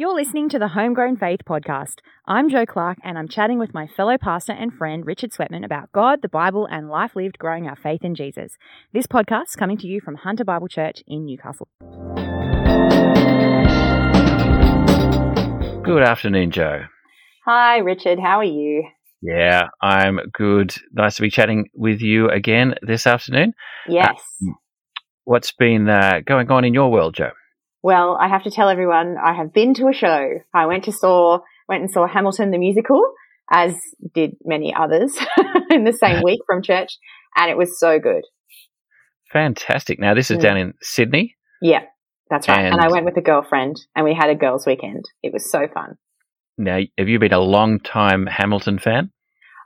You're listening to the Homegrown Faith Podcast. I'm Joe Clark, and I'm chatting with my fellow pastor and friend Richard Sweatman about God, the Bible, and life lived growing our faith in Jesus. This podcast coming to you from Hunter Bible Church in Newcastle. Good afternoon, Joe. Hi, Richard. How are you? Yeah, I'm good. Nice to be chatting with you again this afternoon. Yes. Uh, what's been uh, going on in your world, Joe? Well, I have to tell everyone I have been to a show. I went to saw went and saw Hamilton the musical, as did many others in the same week from church, and it was so good. Fantastic. Now this is mm. down in Sydney. Yeah, that's right. And, and, I went with a girlfriend, and we had a girls' weekend. It was so fun. Now, have you been a long time Hamilton fan?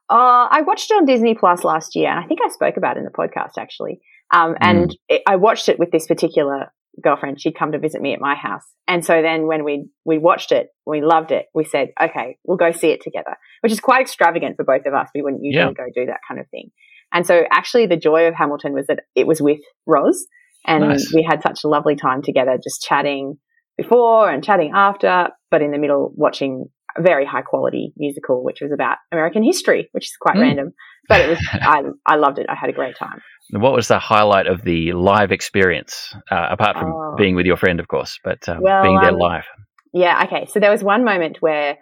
Uh, I watched it on Disney Plus last year, and I think I spoke about it in the podcast actually. Um, and mm. it, I watched it with this particular girlfriend, she'd come to visit me at my house. And so then when we, we watched it, we loved it, we said, okay, we'll go see it together, which is quite extravagant for both of us. We wouldn't usually yeah. go do that kind of thing. And so actually the joy of Hamilton was that it was with Roz and nice. we had such a lovely time together, just chatting before and chatting after, but in the middle watching a very high quality musical, which was about American history, which is quite mm. random, but it was, I, I loved it. I had a great time. What was the highlight of the live experience, uh, apart from oh. being with your friend, of course, but um, well, being there um, live? Yeah, okay. So there was one moment where,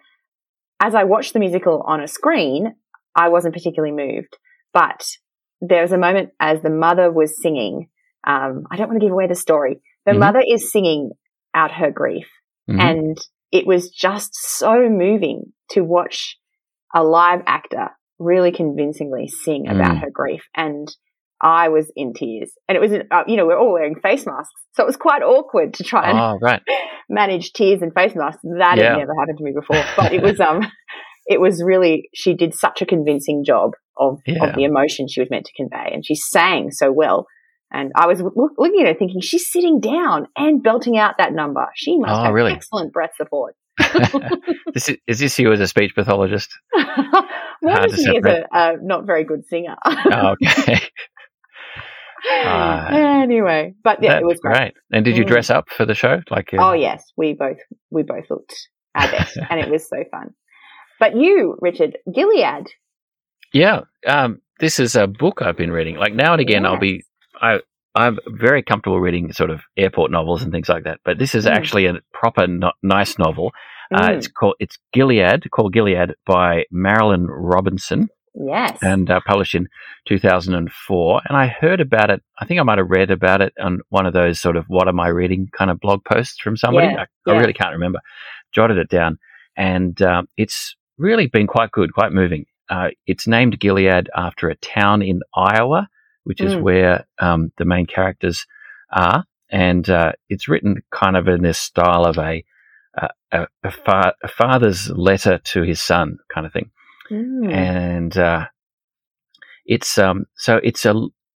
as I watched the musical on a screen, I wasn't particularly moved, but there was a moment as the mother was singing. Um, I don't want to give away the story. The mm-hmm. mother is singing out her grief, mm-hmm. and it was just so moving to watch a live actor really convincingly sing about mm. her grief and I was in tears. And it was, uh, you know, we're all wearing face masks. So it was quite awkward to try and oh, right. manage tears and face masks. That yeah. had never happened to me before. But it was, um, it was really, she did such a convincing job of, yeah. of the emotion she was meant to convey. And she sang so well. And I was looking at her thinking, she's sitting down and belting out that number. She must oh, have really? excellent breath support. this is, is, this you as a speech pathologist? More as a uh, not very good singer. oh, okay. Uh, anyway, but yeah, it was great. great. And did you dress mm. up for the show? Like, uh, oh yes, we both we both looked our best, and it was so fun. But you, Richard Gilead, yeah, um, this is a book I've been reading. Like now and again, yes. I'll be I I'm very comfortable reading sort of airport novels and things like that. But this is mm. actually a proper no- nice novel. Uh, mm. it's called it's Gilead, called Gilead by Marilynne Robinson. Yes. And uh, published in 2004. And I heard about it. I think I might have read about it on one of those sort of what am I reading kind of blog posts from somebody. Yeah, I, yeah. I, really can't remember. Jotted it down. And um, it's really been quite good, quite moving. Uh, it's named Gilead after a town in Iowa, which is mm. where um, the main characters are. And uh, it's written kind of in this style of a, a, a, fa- a father's letter to his son kind of thing. Mm. And uh, it's um, so it's a,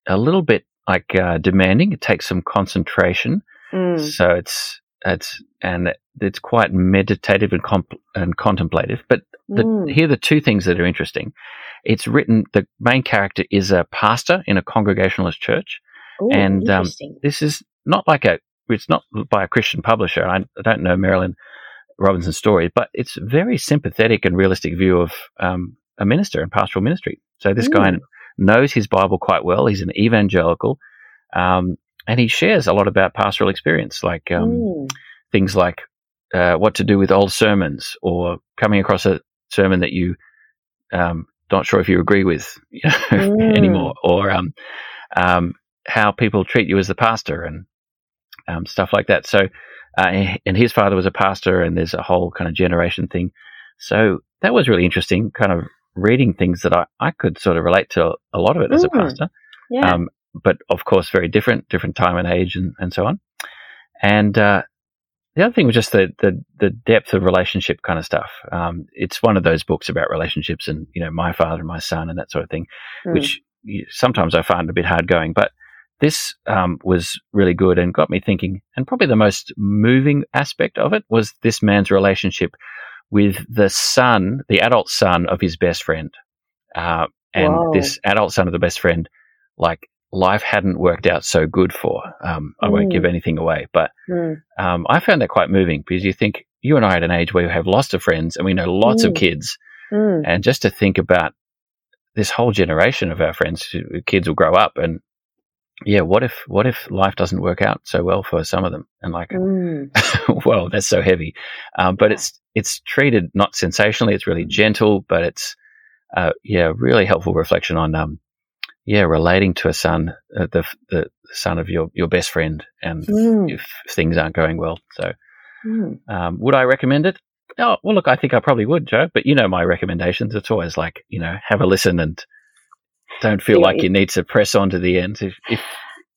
a little bit like uh, demanding. It takes some concentration. Mm. So it's it's and it's quite meditative and comp- and contemplative. But the, mm. here are the two things that are interesting. It's written. The main character is a pastor in a Congregationalist church, Ooh, and um, this is not like a. It's not by a Christian publisher. I, I don't know Marilynne Robinson's story, but it's a very sympathetic and realistic view of um, a minister and pastoral ministry. So this mm. guy knows his Bible quite well. He's an evangelical, um, and he shares a lot about pastoral experience, like um, mm. things like uh, what to do with old sermons, or coming across a sermon that you um, not sure if you agree with you know, mm. anymore, or um, um, how people treat you as the pastor and stuff like that. So uh, and his father was a pastor, and there's a whole kind of generation thing. So that was really interesting, kind of reading things that I, I could sort of relate to a lot of it as a mm. pastor. Yeah. Um, but of course, very different, different time and age and, and so on. And, uh, the other thing was just the, the, the depth of relationship kind of stuff. Um, it's one of those books about relationships and, you know, my father and my son and that sort of thing, mm. which sometimes I find a bit hard going, but this um, was really good and got me thinking. And probably the most moving aspect of it was this man's relationship with the son, the adult son of his best friend. Uh, and Whoa. this adult son of the best friend, like, life hadn't worked out so good for. Um, I mm. won't give mm. anything away, but mm. um, I found that quite moving because you think you and I are at an age where we have lots of friends and we know lots mm. of kids, mm. and just to think about this whole generation of our friends, kids will grow up and yeah, what if what if life doesn't work out so well for some of them? And like, mm. well, that's so heavy. Um, but it's it's treated not sensationally. It's really gentle, but it's uh, yeah, really helpful reflection on um, yeah, relating to a son, uh, the the son of your your best friend, and mm. if things aren't going well. So, mm. um, would I recommend it? Oh, well, look, I think I probably would, Joe. But you know my recommendations. It's always like you know, have a listen and don't feel like you need to press on to the end. If, if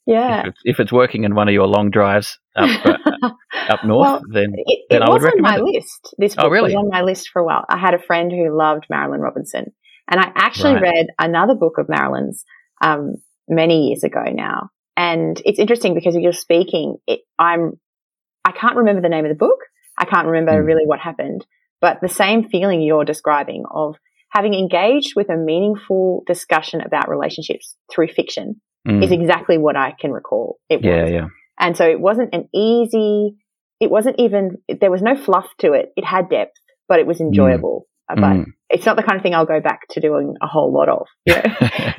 yeah, if it's, if it's, working in one of your long drives up uh, up north, well, then it, then it I would recommend on my it. list. This oh, book oh, really? was on my list for a while. I had a friend who loved Marilynne Robinson, and I actually right. read another book of Marilynne's um, many years ago now. And it's interesting because you're speaking, it, I'm I can't remember the name of the book. I can't remember mm. really what happened, but the same feeling you're describing of having engaged with a meaningful discussion about relationships through fiction mm. is exactly what I can recall. It yeah, was. yeah. And so it wasn't an easy, it wasn't even, there was no fluff to it. It had depth, but it was mm. enjoyable. Mm. But mm. It's not the kind of thing I'll go back to doing a whole lot of. You know?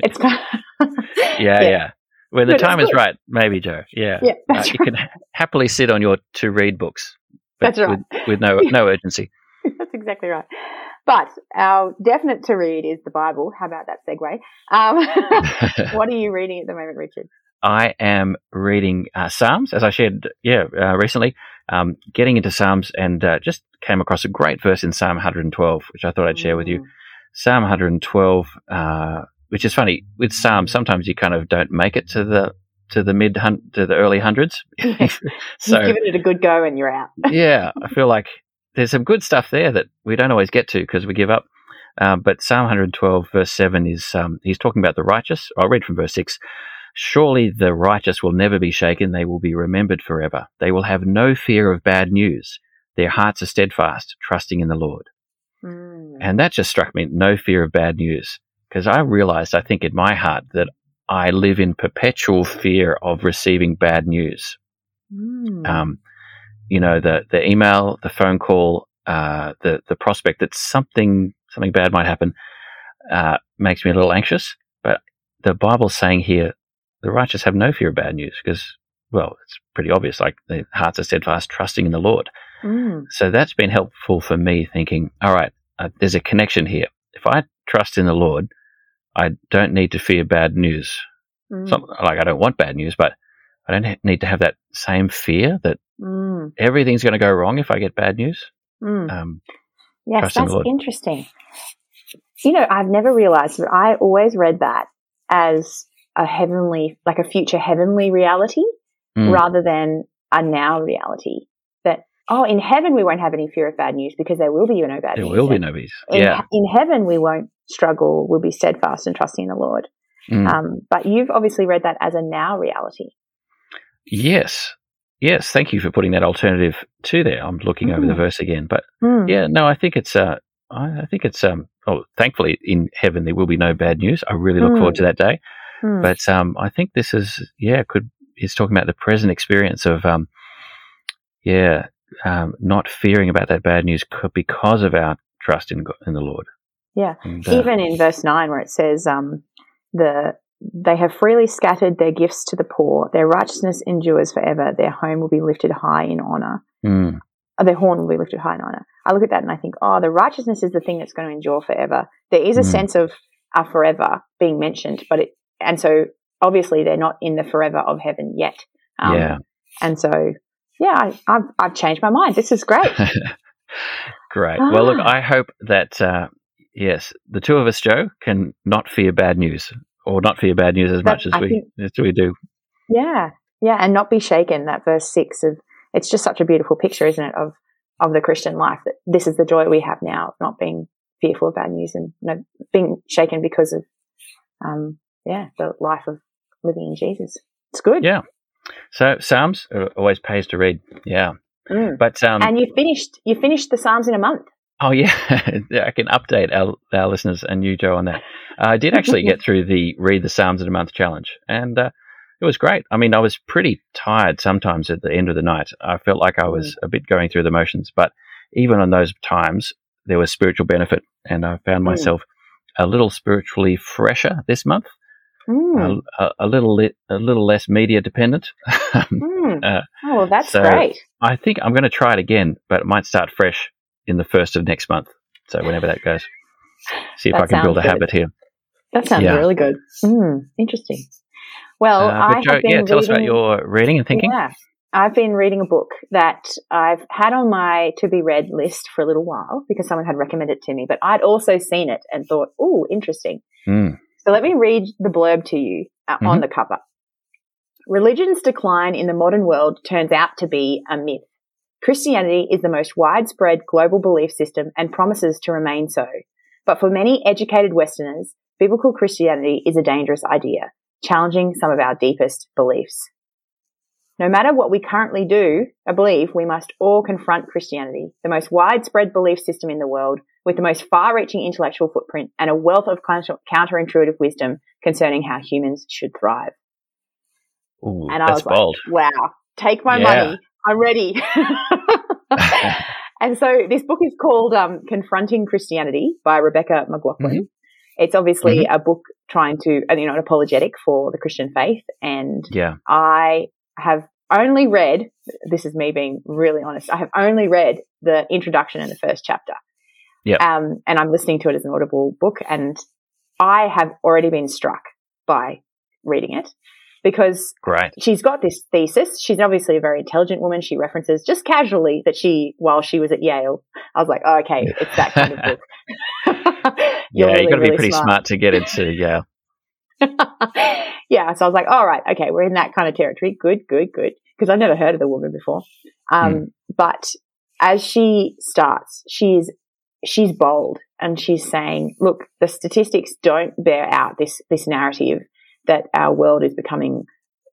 it's kind of, yeah, yeah, yeah. When the but time is right, maybe, Joe. Yeah. Yeah. Uh, you can happily sit on your to read books. That's right. With, with no, no urgency. That's exactly right. But our definite to read is the Bible. How about that segue? Um, what are you reading at the moment, Richard? I am reading uh, Psalms, as I shared, yeah, uh, recently. Um, getting into Psalms and uh, just came across a great verse in Psalm 112, which I thought I'd share with you. Mm. Psalm 112, uh, which is funny with Psalms. Sometimes you kind of don't make it to the to the mid to the early hundreds. so You've given it a good go and you're out. yeah, I feel like there's some good stuff there that we don't always get to because we give up. Um, but Psalm 112, verse 7 is um, he's talking about the righteous. I'll read from verse 6. Surely the righteous will never be shaken. They will be remembered forever. They will have no fear of bad news. Their hearts are steadfast, trusting in the Lord. Mm. And that just struck me no fear of bad news because I realized, I think, in my heart that I live in perpetual fear of receiving bad news. Mm. Um, you know, the, the email, the phone call, uh, the, the prospect that something, something bad might happen, uh, makes me a little anxious. But the Bible's saying here, the righteous have no fear of bad news because, well, it's pretty obvious. Like their hearts are steadfast, trusting in the Lord. Mm. So that's been helpful for me thinking, all right, uh, there's a connection here. If I trust in the Lord, I don't need to fear bad news. Mm. like I don't want bad news, but I don't need to have that same fear that mm. everything's going to go wrong if I get bad news. Mm. Um, yes, that's in interesting. You know, I've never realized, that I always read that as a heavenly, like a future heavenly reality mm. rather than a now reality. That, oh, in heaven we won't have any fear of bad news because there will be no bad there news. There will be no news. Yeah. In, in, heaven we won't struggle, we'll be steadfast and trusting in the Lord. Mm. Um, but you've obviously read that as a now reality. Yes. Yes, thank you for putting that alternative to there. I'm looking mm. over the mm. verse again, but mm. yeah, no, I think it's uh, I, I think it's um, oh, thankfully in heaven there will be no bad news. I really look mm. forward to that day. Mm. But um, I think this is yeah, could he's talking about the present experience of um, yeah, um, not fearing about that bad news because of our trust in in the Lord. Yeah, and, uh, even in verse nine where it says um, the they have freely scattered their gifts to the poor. Their righteousness endures forever. Their home will be lifted high in honor. Mm. Their horn will be lifted high in honor. I look at that and I think, oh, the righteousness is the thing that's going to endure forever. There is a mm. sense of a forever being mentioned, but it, and so obviously they're not in the forever of heaven yet. Um, yeah. And so, yeah, I, have I've changed my mind. This is great. great. Ah. Well, look, ah. I hope that, uh, yes, the two of us, Joe, can not fear bad news or not fear bad news as much as I we think, as we do. Yeah, yeah, and not be shaken. That verse six of it's just such a beautiful picture, isn't it, of of the Christian life that this is the joy we have now, not being fearful of bad news and you know, being shaken because of um, yeah the life of living in Jesus. It's good. Yeah. So Psalms always pays to read. Yeah. Mm. But um, and you finished you finished the Psalms in a month. Oh yeah, I can update our, our listeners and you, Joe, on that. I did actually get through the read the Psalms in a month challenge, and uh, it was great. I mean, I was pretty tired sometimes at the end of the night. I felt like I was mm. a bit going through the motions, but even on those times, there was spiritual benefit, and I found mm. myself a little spiritually fresher this month. Mm. A, a, little li- a little less media dependent. mm. uh, oh, well, that's so great. I think I'm going to try it again, but it might start fresh in the first of next month. So whenever that goes, see if that I can build a good. habit here. That sounds yeah. really good. Mm, interesting. Well, uh, I Joe, have been yeah, tell reading, us about your reading and thinking. Yeah, I've been reading a book that I've had on my to be read list for a little while because someone had recommended it to me, but I'd also seen it and thought, oh, interesting. Mm. So let me read the blurb to you uh, mm-hmm. on the cover. Religion's decline in the modern world turns out to be a myth. Christianity is the most widespread global belief system and promises to remain so. But for many educated Westerners, biblical Christianity is a dangerous idea, challenging some of our deepest beliefs. No matter what we currently do I believe, we must all confront Christianity, the most widespread belief system in the world, with the most far reaching intellectual footprint and a wealth of counterintuitive wisdom concerning how humans should thrive. Ooh, and I was bold. wow, take my yeah. money. I'm ready. and so this book is called um, Confronting Christianity by Rebecca McLaughlin. Mm-hmm. It's obviously mm-hmm. a book trying to, uh, you know, an apologetic for the Christian faith. And yeah. I have only read, this is me being really honest, I have only read the introduction and the first chapter. Yeah. Um, and I'm listening to it as an audible book and I have already been struck by reading it because Great. she's got this thesis. She's obviously a very intelligent woman. She references just casually that she, while she was at Yale, I was like, oh, okay, it's that kind of book. yeah, really, you've got to be pretty smart. smart to get into Yale. yeah, so I was like, all right, okay, we're in that kind of territory. Good, good, good. Because I've never heard of the woman before. Um, mm. But as she starts, she's she's bold and she's saying, look, the statistics don't bear out this this narrative that our world is becoming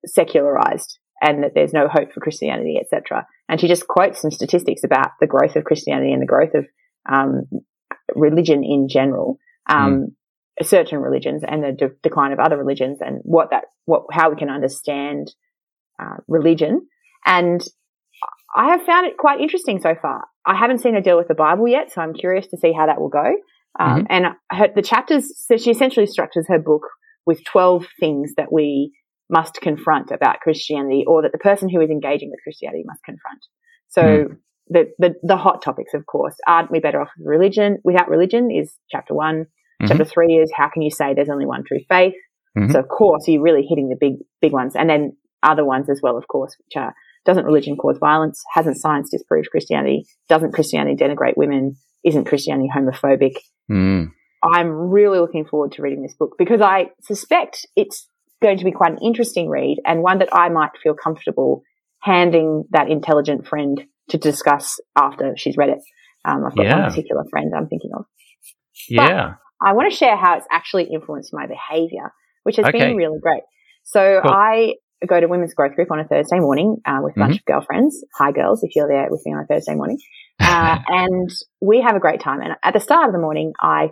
secularized and that there's no hope for Christianity, etc. And she just quotes some statistics about the growth of Christianity and the growth of um, religion in general, um, mm. Certain religions, and the de- decline of other religions, and what that, what, how we can understand uh, religion. And I have found it quite interesting so far. I haven't seen her deal with the Bible yet, so I'm curious to see how that will go. Um, mm-hmm. And her, the chapters, so she essentially structures her book with 12 things that we must confront about Christianity or that the person who is engaging with Christianity must confront. So mm. the, the, the, hot topics, of course, aren't we better off with religion? Without religion is chapter one. Mm-hmm. Chapter three is how can you say there's only one true faith? Mm-hmm. So of course you're really hitting the big, big ones. And then other ones as well, of course, which are doesn't religion cause violence? Hasn't science disproved Christianity? Doesn't Christianity denigrate women? Isn't Christianity homophobic? Mm. I'm really looking forward to reading this book because I suspect it's going to be quite an interesting read and one that I might feel comfortable handing that intelligent friend to discuss after she's read it. Um, I've got yeah. one particular friend I'm thinking of. Yeah. I want to share how it's actually influenced my behavior, which has okay. been really great. So cool. I go to women's growth group on a Thursday morning uh, with a bunch mm-hmm. of girlfriends. Hi, girls, if you're there with me on a Thursday morning. Uh, and we have a great time. And at the start of the morning, I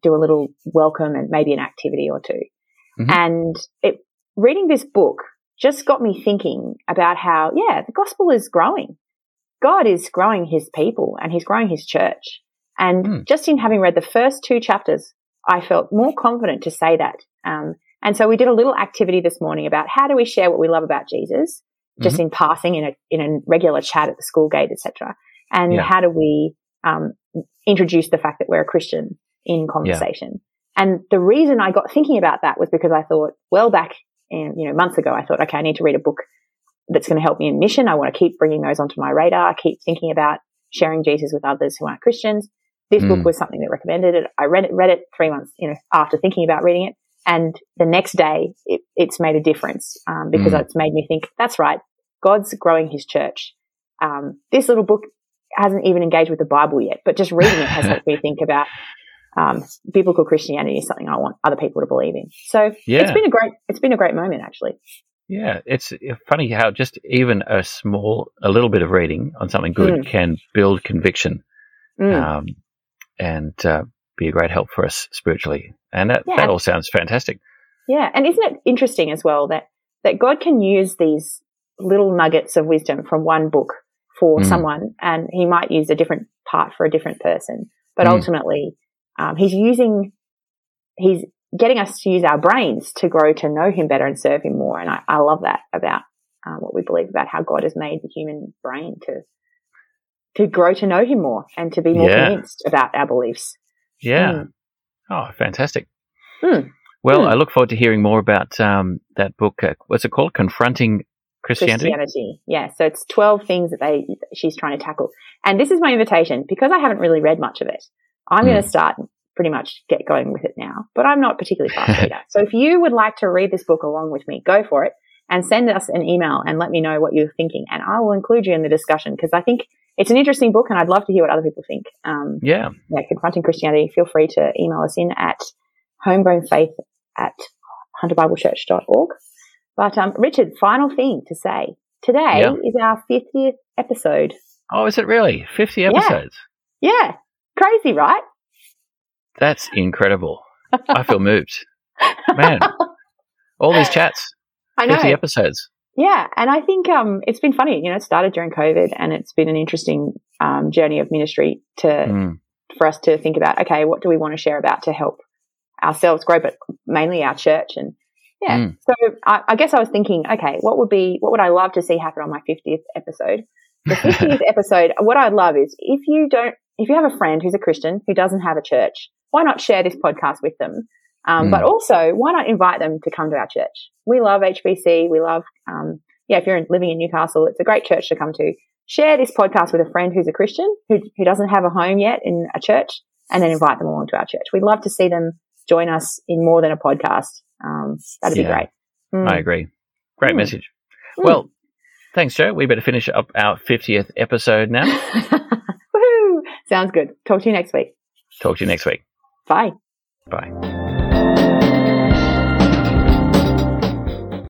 do a little welcome and maybe an activity or 2 mm-hmm. And it, reading this book just got me thinking about how, yeah, the gospel is growing. God is growing his people and he's growing his church. And mm. just in having read the first two chapters, I felt more confident to say that. Um, and so we did a little activity this morning about how do we share what we love about Jesus, just mm-hmm. in passing in a in a regular chat at the school gate, etc. And yeah. how do we um, introduce the fact that we're a Christian in conversation. Yeah. And the reason I got thinking about that was because I thought, well, back in, you know, months ago, I thought, okay, I need to read a book that's going to help me in mission. I want to keep bringing those onto my radar. I keep thinking about sharing Jesus with others who aren't Christians. This mm. book was something that recommended it. I read it, read it three months, you know, after thinking about reading it. And the next day, it, it's made a difference um, because mm. it's made me think, that's right, God's growing his church. Um, this little book hasn't even engaged with the Bible yet, but just reading it has helped me think about um, biblical Christianity is something I want other people to believe in. So yeah. it's been a great it's been a great moment actually. Yeah, it's funny how just even a small, a little bit of reading on something good mm. can build conviction. Mm. Um, and uh, be a great help for us spiritually. And that, yeah. that all sounds fantastic. Yeah. And isn't it interesting as well that, that God can use these little nuggets of wisdom from one book for mm. someone and he might use a different part for a different person. But mm. ultimately, um, he's using, he's getting us to use our brains to grow to know him better and serve him more. And I, I love that about um, what we believe about how God has made the human brain to to grow to know him more and to be more yeah. convinced about our beliefs. Yeah. Mm. Oh, fantastic. Mm. Well, mm. I look forward to hearing more about um, that book. Uh, what's it called? Confronting Christianity. Christianity. Yeah. So it's 12 things that they, she's trying to tackle. And this is my invitation because I haven't really read much of it. I'm going to hmm. start pretty much get going with it now, but I'm not particularly fast reader. so if you would like to read this book along with me, go for it and send us an email and let me know what you're thinking. And I will include you in the discussion because I think it's an interesting book and I'd love to hear what other people think. Um, yeah. Yeah. Confronting Christianity. Feel free to email us in at homegrownfaith at hunterbiblechurch.org. But, um, Richard, final thing to say. Today yeah. is our 50th episode. Oh, is it really? 50 episodes? Yeah. yeah. Crazy, right? That's incredible. I feel moved. Man, all these chats. I know. 50 episodes. Yeah. And I think, um, it's been funny. You know, it started during COVID and it's been an interesting, um, journey of ministry to, mm. for us to think about, okay, what do we want to share about to help ourselves grow, but mainly our church and, yeah. Mm. So I, I, guess I was thinking, okay, what would be, what would I love to see happen on my 50th episode? The 50th episode, what I'd love is if you don't, if you have a friend who's a Christian who doesn't have a church, why not share this podcast with them? Um, mm. But also, why not invite them to come to our church? We love HBC. We love, um, yeah, if you're living in Newcastle, it's a great church to come to. Share this podcast with a friend who's a Christian who, who doesn't have a home yet in a church and then invite them along to our church. We'd love to see them join us in more than a podcast. Um, that'd yeah, be great. Mm. I agree. Great mm. message. Mm. Well, thanks, Joe. We better finish up our 50th episode now. Woohoo! Sounds good. Talk to you next week. Talk to you next week. Bye. Bye.